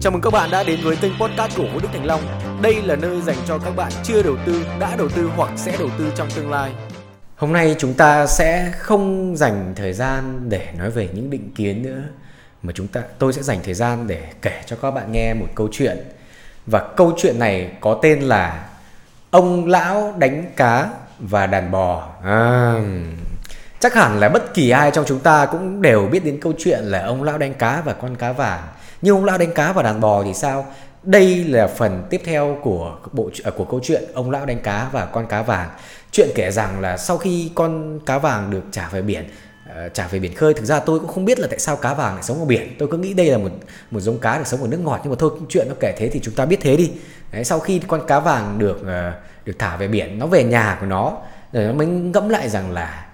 Chào mừng các bạn đã đến với kênh podcast của Vũ Đức Thành Long. Đây là nơi dành cho các bạn chưa đầu tư, đã đầu tư hoặc sẽ đầu tư trong tương lai. Hôm nay chúng ta sẽ không dành thời gian để nói về những định kiến nữa mà chúng ta tôi sẽ dành thời gian để kể cho các bạn nghe một câu chuyện. Và câu chuyện này có tên là Ông lão đánh cá và đàn bò. À, chắc hẳn là bất kỳ ai trong chúng ta cũng đều biết đến câu chuyện là ông lão đánh cá và con cá vàng. Nhưng ông lão đánh cá và đàn bò thì sao? Đây là phần tiếp theo của bộ à, của câu chuyện ông lão đánh cá và con cá vàng. Chuyện kể rằng là sau khi con cá vàng được trả về biển ờ, trả về biển khơi thực ra tôi cũng không biết là tại sao cá vàng lại sống ở biển. Tôi cứ nghĩ đây là một một giống cá được sống ở nước ngọt nhưng mà thôi chuyện nó kể thế thì chúng ta biết thế đi. Đấy, sau khi con cá vàng được ờ, được thả về biển nó về nhà của nó rồi nó mới ngẫm lại rằng là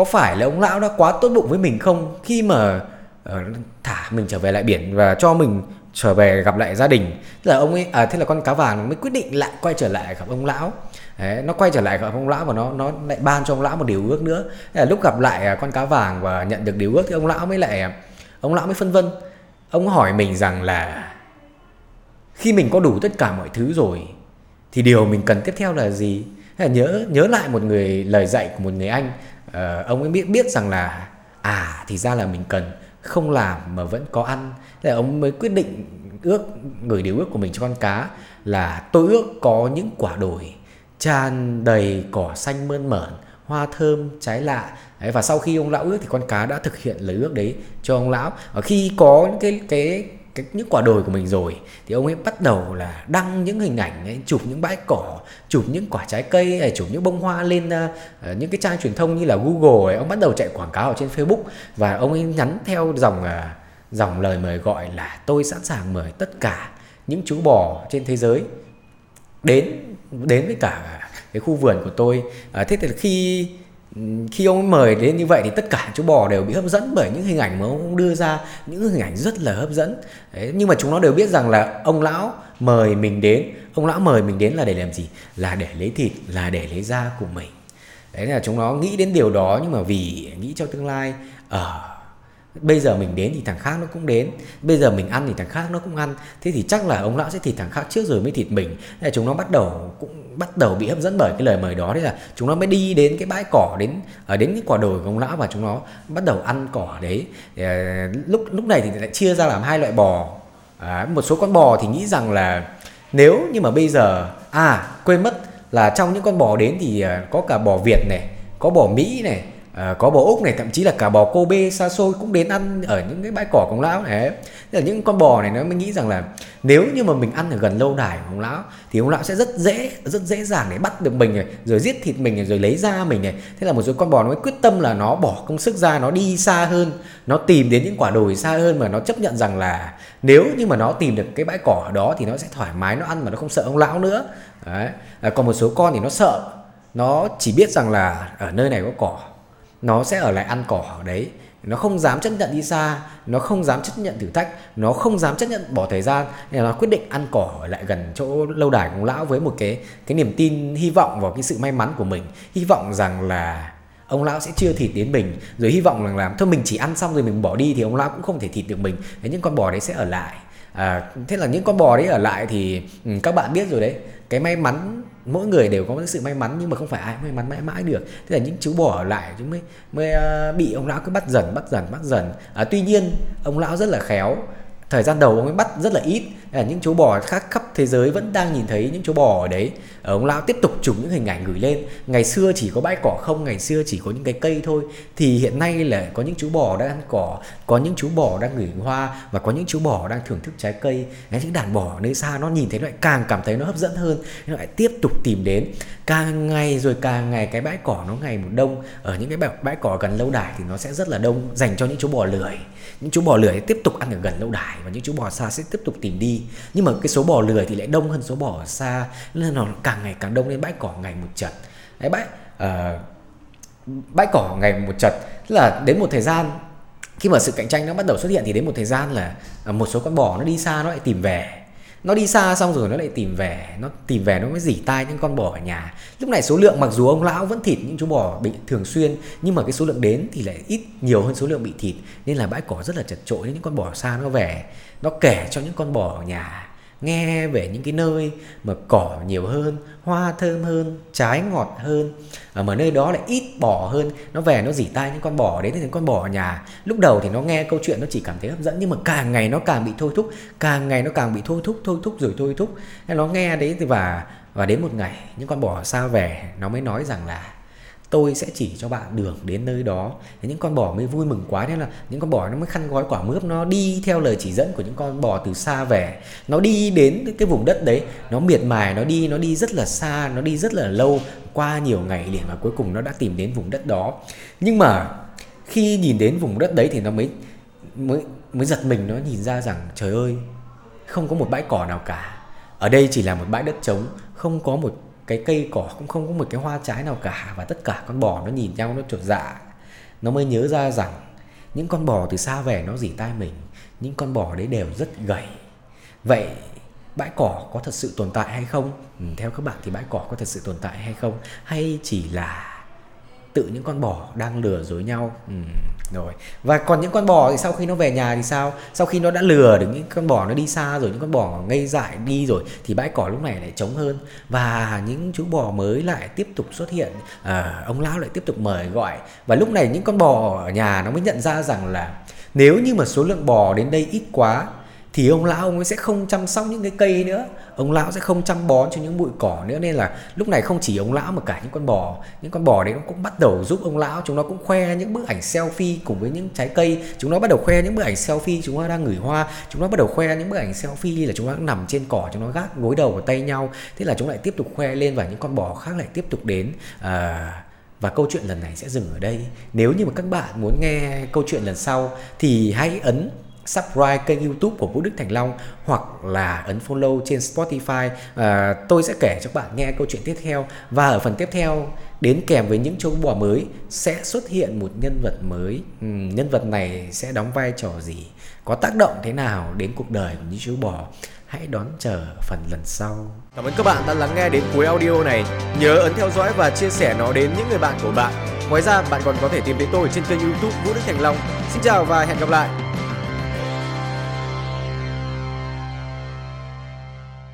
có phải là ông lão đã quá tốt bụng với mình không? Khi mà uh, thả mình trở về lại biển và cho mình trở về gặp lại gia đình. Thế là ông ấy à, thế là con cá vàng mới quyết định lại quay trở lại gặp ông lão. Đấy, nó quay trở lại gặp ông lão và nó nó lại ban cho ông lão một điều ước nữa. Thế là lúc gặp lại à, con cá vàng và nhận được điều ước thì ông lão mới lại à, ông lão mới phân vân. Ông hỏi mình rằng là khi mình có đủ tất cả mọi thứ rồi thì điều mình cần tiếp theo là gì? Thế là nhớ nhớ lại một người lời dạy của một người anh uh, ông ấy biết biết rằng là à thì ra là mình cần không làm mà vẫn có ăn. Thế là ông mới quyết định ước gửi điều ước của mình cho con cá là tôi ước có những quả đồi tràn đầy cỏ xanh mơn mởn hoa thơm trái lạ. Đấy, và sau khi ông lão ước thì con cá đã thực hiện lời ước đấy cho ông lão. Và khi có những cái cái cái những quả đồi của mình rồi thì ông ấy bắt đầu là đăng những hình ảnh ấy, chụp những bãi cỏ chụp những quả trái cây ấy, chụp những bông hoa lên uh, những cái trang truyền thông như là Google ấy, ông bắt đầu chạy quảng cáo ở trên Facebook và ông ấy nhắn theo dòng uh, dòng lời mời gọi là tôi sẵn sàng mời tất cả những chú bò trên thế giới đến đến với cả cái khu vườn của tôi. À, thế thì khi khi ông mời đến như vậy thì tất cả chú bò đều bị hấp dẫn bởi những hình ảnh mà ông đưa ra những hình ảnh rất là hấp dẫn. Đấy, nhưng mà chúng nó đều biết rằng là ông lão mời mình đến ông lão mời mình đến là để làm gì? Là để lấy thịt là để lấy da của mình. Đấy là chúng nó nghĩ đến điều đó nhưng mà vì nghĩ cho tương lai ở uh, bây giờ mình đến thì thằng khác nó cũng đến. Bây giờ mình ăn thì thằng khác nó cũng ăn. Thế thì chắc là ông lão sẽ thịt thằng khác trước rồi mới thịt mình. Thế là chúng nó bắt đầu cũng bắt đầu bị hấp dẫn bởi cái lời mời đó. Thế là chúng nó mới đi đến cái bãi cỏ đến ở đến cái quả đồi của ông lão và chúng nó bắt đầu ăn cỏ đấy. Ờ, lúc lúc này thì lại chia ra làm hai loại bò. À, một số con bò thì nghĩ rằng là nếu như mà bây giờ à quên mất là trong những con bò đến thì có cả bò Việt này có bò Mỹ này à, có bò úc này thậm chí là cả bò cô bê xa xôi cũng đến ăn ở những cái bãi cỏ của ông lão này là những con bò này nó mới nghĩ rằng là nếu như mà mình ăn ở gần lâu đài của ông lão thì ông lão sẽ rất dễ rất dễ dàng để bắt được mình này rồi giết thịt mình này, rồi lấy da mình này. Thế là một số con bò nó mới quyết tâm là nó bỏ công sức ra nó đi xa hơn nó tìm đến những quả đồi xa hơn mà nó chấp nhận rằng là nếu như mà nó tìm được cái bãi cỏ ở đó thì nó sẽ thoải mái nó ăn mà nó không sợ ông lão nữa. Đấy. À, còn một số con thì nó sợ nó chỉ biết rằng là ở nơi này có cỏ nó sẽ ở lại ăn cỏ ở đấy. Nó không dám chấp nhận đi xa, nó không dám chấp nhận thử thách, nó không dám chấp nhận bỏ thời gian. Nên nó quyết định ăn cỏ ở lại gần chỗ lâu đài của ông lão với một cái cái niềm tin, hy vọng vào cái sự may mắn của mình. Hy vọng rằng là ông lão sẽ chưa thịt đến mình. Rồi hy vọng rằng là, thôi mình chỉ ăn xong rồi mình bỏ đi thì ông lão cũng không thể thịt được mình. Thế những con bò đấy sẽ ở lại à, thế là những con bò đấy ở lại thì ừ, các bạn biết rồi đấy. Cái may mắn mỗi người đều có sự may mắn nhưng mà không phải ai may mắn mãi mãi được. Thế là những chú bò ở lại chúng mới mới uh, bị ông lão cứ bắt dần bắt dần bắt dần. À, tuy nhiên ông lão rất là khéo thời gian đầu ông ấy bắt rất là ít. Là những chú bò khác khắp thế giới vẫn đang nhìn thấy những chú bò ở đấy. Ờ, ông lão tiếp tục chụp những hình ảnh gửi lên. Ngày xưa chỉ có bãi cỏ không ngày xưa chỉ có những cái cây thôi. Thì hiện nay là có những chú bò đang ăn cỏ có những chú bò đang ngửi hoa và có những chú bò đang thưởng thức trái cây. Đấy, những đàn bò nơi xa nó nhìn thấy lại càng cảm thấy nó hấp dẫn hơn. Nó lại tiếp tục tìm đến. Càng ngày rồi càng ngày cái bãi cỏ nó ngày một đông. Ở những cái bãi, bãi cỏ gần lâu đài thì nó sẽ rất là đông dành cho những chú bò lười. Những chú bò lười tiếp tục ăn ở gần lâu đài và những chú bò xa sẽ tiếp tục tìm đi. Nhưng mà cái số bò lười thì lại đông hơn số bò xa nên nó càng ngày càng đông lên bãi cỏ ngày một chật. Đấy bãi uh, bãi cỏ ngày một chật. Tức là đến một thời gian khi mà sự cạnh tranh nó bắt đầu xuất hiện thì đến một thời gian là ờ, một số con bò nó đi xa nó lại tìm về nó đi xa xong rồi nó lại tìm về. Nó tìm về nó mới dỉ tai những con bò ở nhà. Lúc này số lượng mặc dù ông lão vẫn thịt những chú bò bị thường xuyên, nhưng mà cái số lượng đến thì lại ít nhiều hơn số lượng bị thịt, nên là bãi cỏ rất là chật chội, những con bò xa nó về. Nó kể cho những con bò ở nhà nghe về những cái nơi mà cỏ nhiều hơn, hoa thơm hơn, trái ngọt hơn ở mà nơi đó lại ít bò hơn. Nó về nó dỉ tai những con bò đến những con bò ở nhà. Lúc đầu thì nó nghe câu chuyện nó chỉ cảm thấy hấp dẫn, nhưng mà càng ngày nó càng bị thôi thúc, càng ngày nó càng bị thôi thúc thôi thúc rồi thôi thúc. Nó nghe đấy thì và và đến một ngày, những con bò xa về, nó mới nói rằng là tôi sẽ chỉ cho bạn đường đến nơi đó. Những con bò mới vui mừng quá nên là những con bò nó mới khăn gói quả mướp, nó đi theo lời chỉ dẫn của những con bò từ xa về. Nó đi đến cái vùng đất đấy, nó miệt mài, nó đi nó đi rất là xa, nó đi rất là lâu, qua nhiều ngày liền và cuối cùng nó đã tìm đến vùng đất đó. Nhưng mà khi nhìn đến vùng đất đấy thì nó mới mới mới giật mình, nó nhìn ra rằng, trời ơi, không có một bãi cỏ nào cả. Ở đây chỉ là một bãi đất trống, không có một cái cây cỏ cũng không có một cái hoa trái nào cả và tất cả con bò nó nhìn nhau nó chột dạ. Nó mới nhớ ra rằng những con bò từ xa về nó dỉ tai mình những con bò đấy đều rất gầy. Vậy bãi cỏ có thật sự tồn tại hay không? Ừ, theo các bạn thì bãi cỏ có thật sự tồn tại hay không? Hay chỉ là tự những con bò đang lừa dối nhau. Ừ, rồi. Và còn những con bò thì sau khi nó về nhà thì sao? Sau khi nó đã lừa được những con bò nó đi xa rồi những con bò ngây dại đi rồi thì bãi cỏ lúc này lại trống hơn. Và những chú bò mới lại tiếp tục xuất hiện. À, ông lão lại tiếp tục mời gọi. Và lúc này những con bò ở nhà nó mới nhận ra rằng là nếu như mà số lượng bò đến đây ít quá thì ông lão ông ấy sẽ không chăm sóc những cái cây nữa. Ông lão sẽ không chăm bón cho những bụi cỏ nữa. Nên là lúc này không chỉ ông lão mà cả những con bò. Những con bò đấy nó cũng bắt đầu giúp ông lão. Chúng nó cũng khoe những bức ảnh selfie cùng với những trái cây. Chúng nó bắt đầu khoe những bức ảnh selfie. Chúng nó đang ngửi hoa. Chúng nó bắt đầu khoe những bức ảnh selfie là chúng nó nằm trên cỏ. Chúng nó gác gối đầu vào tay nhau. Thế là chúng lại tiếp tục khoe lên và những con bò khác lại tiếp tục đến. À, và câu chuyện lần này sẽ dừng ở đây. Nếu như mà các bạn muốn nghe câu chuyện lần sau thì hãy ấn subscribe kênh youtube của Vũ Đức Thành Long hoặc là ấn follow trên Spotify. À, tôi sẽ kể cho bạn nghe câu chuyện tiếp theo. Và ở phần tiếp theo đến kèm với những chú bò mới sẽ xuất hiện một nhân vật mới. Ừ, nhân vật này sẽ đóng vai trò gì? Có tác động thế nào đến cuộc đời của những chú bò? Hãy đón chờ phần lần sau. Cảm ơn các bạn đã lắng nghe đến cuối audio này. Nhớ ấn theo dõi và chia sẻ nó đến những người bạn của bạn. Ngoài ra bạn còn có thể tìm thấy tôi trên kênh youtube Vũ Đức Thành Long. Xin chào và hẹn gặp lại.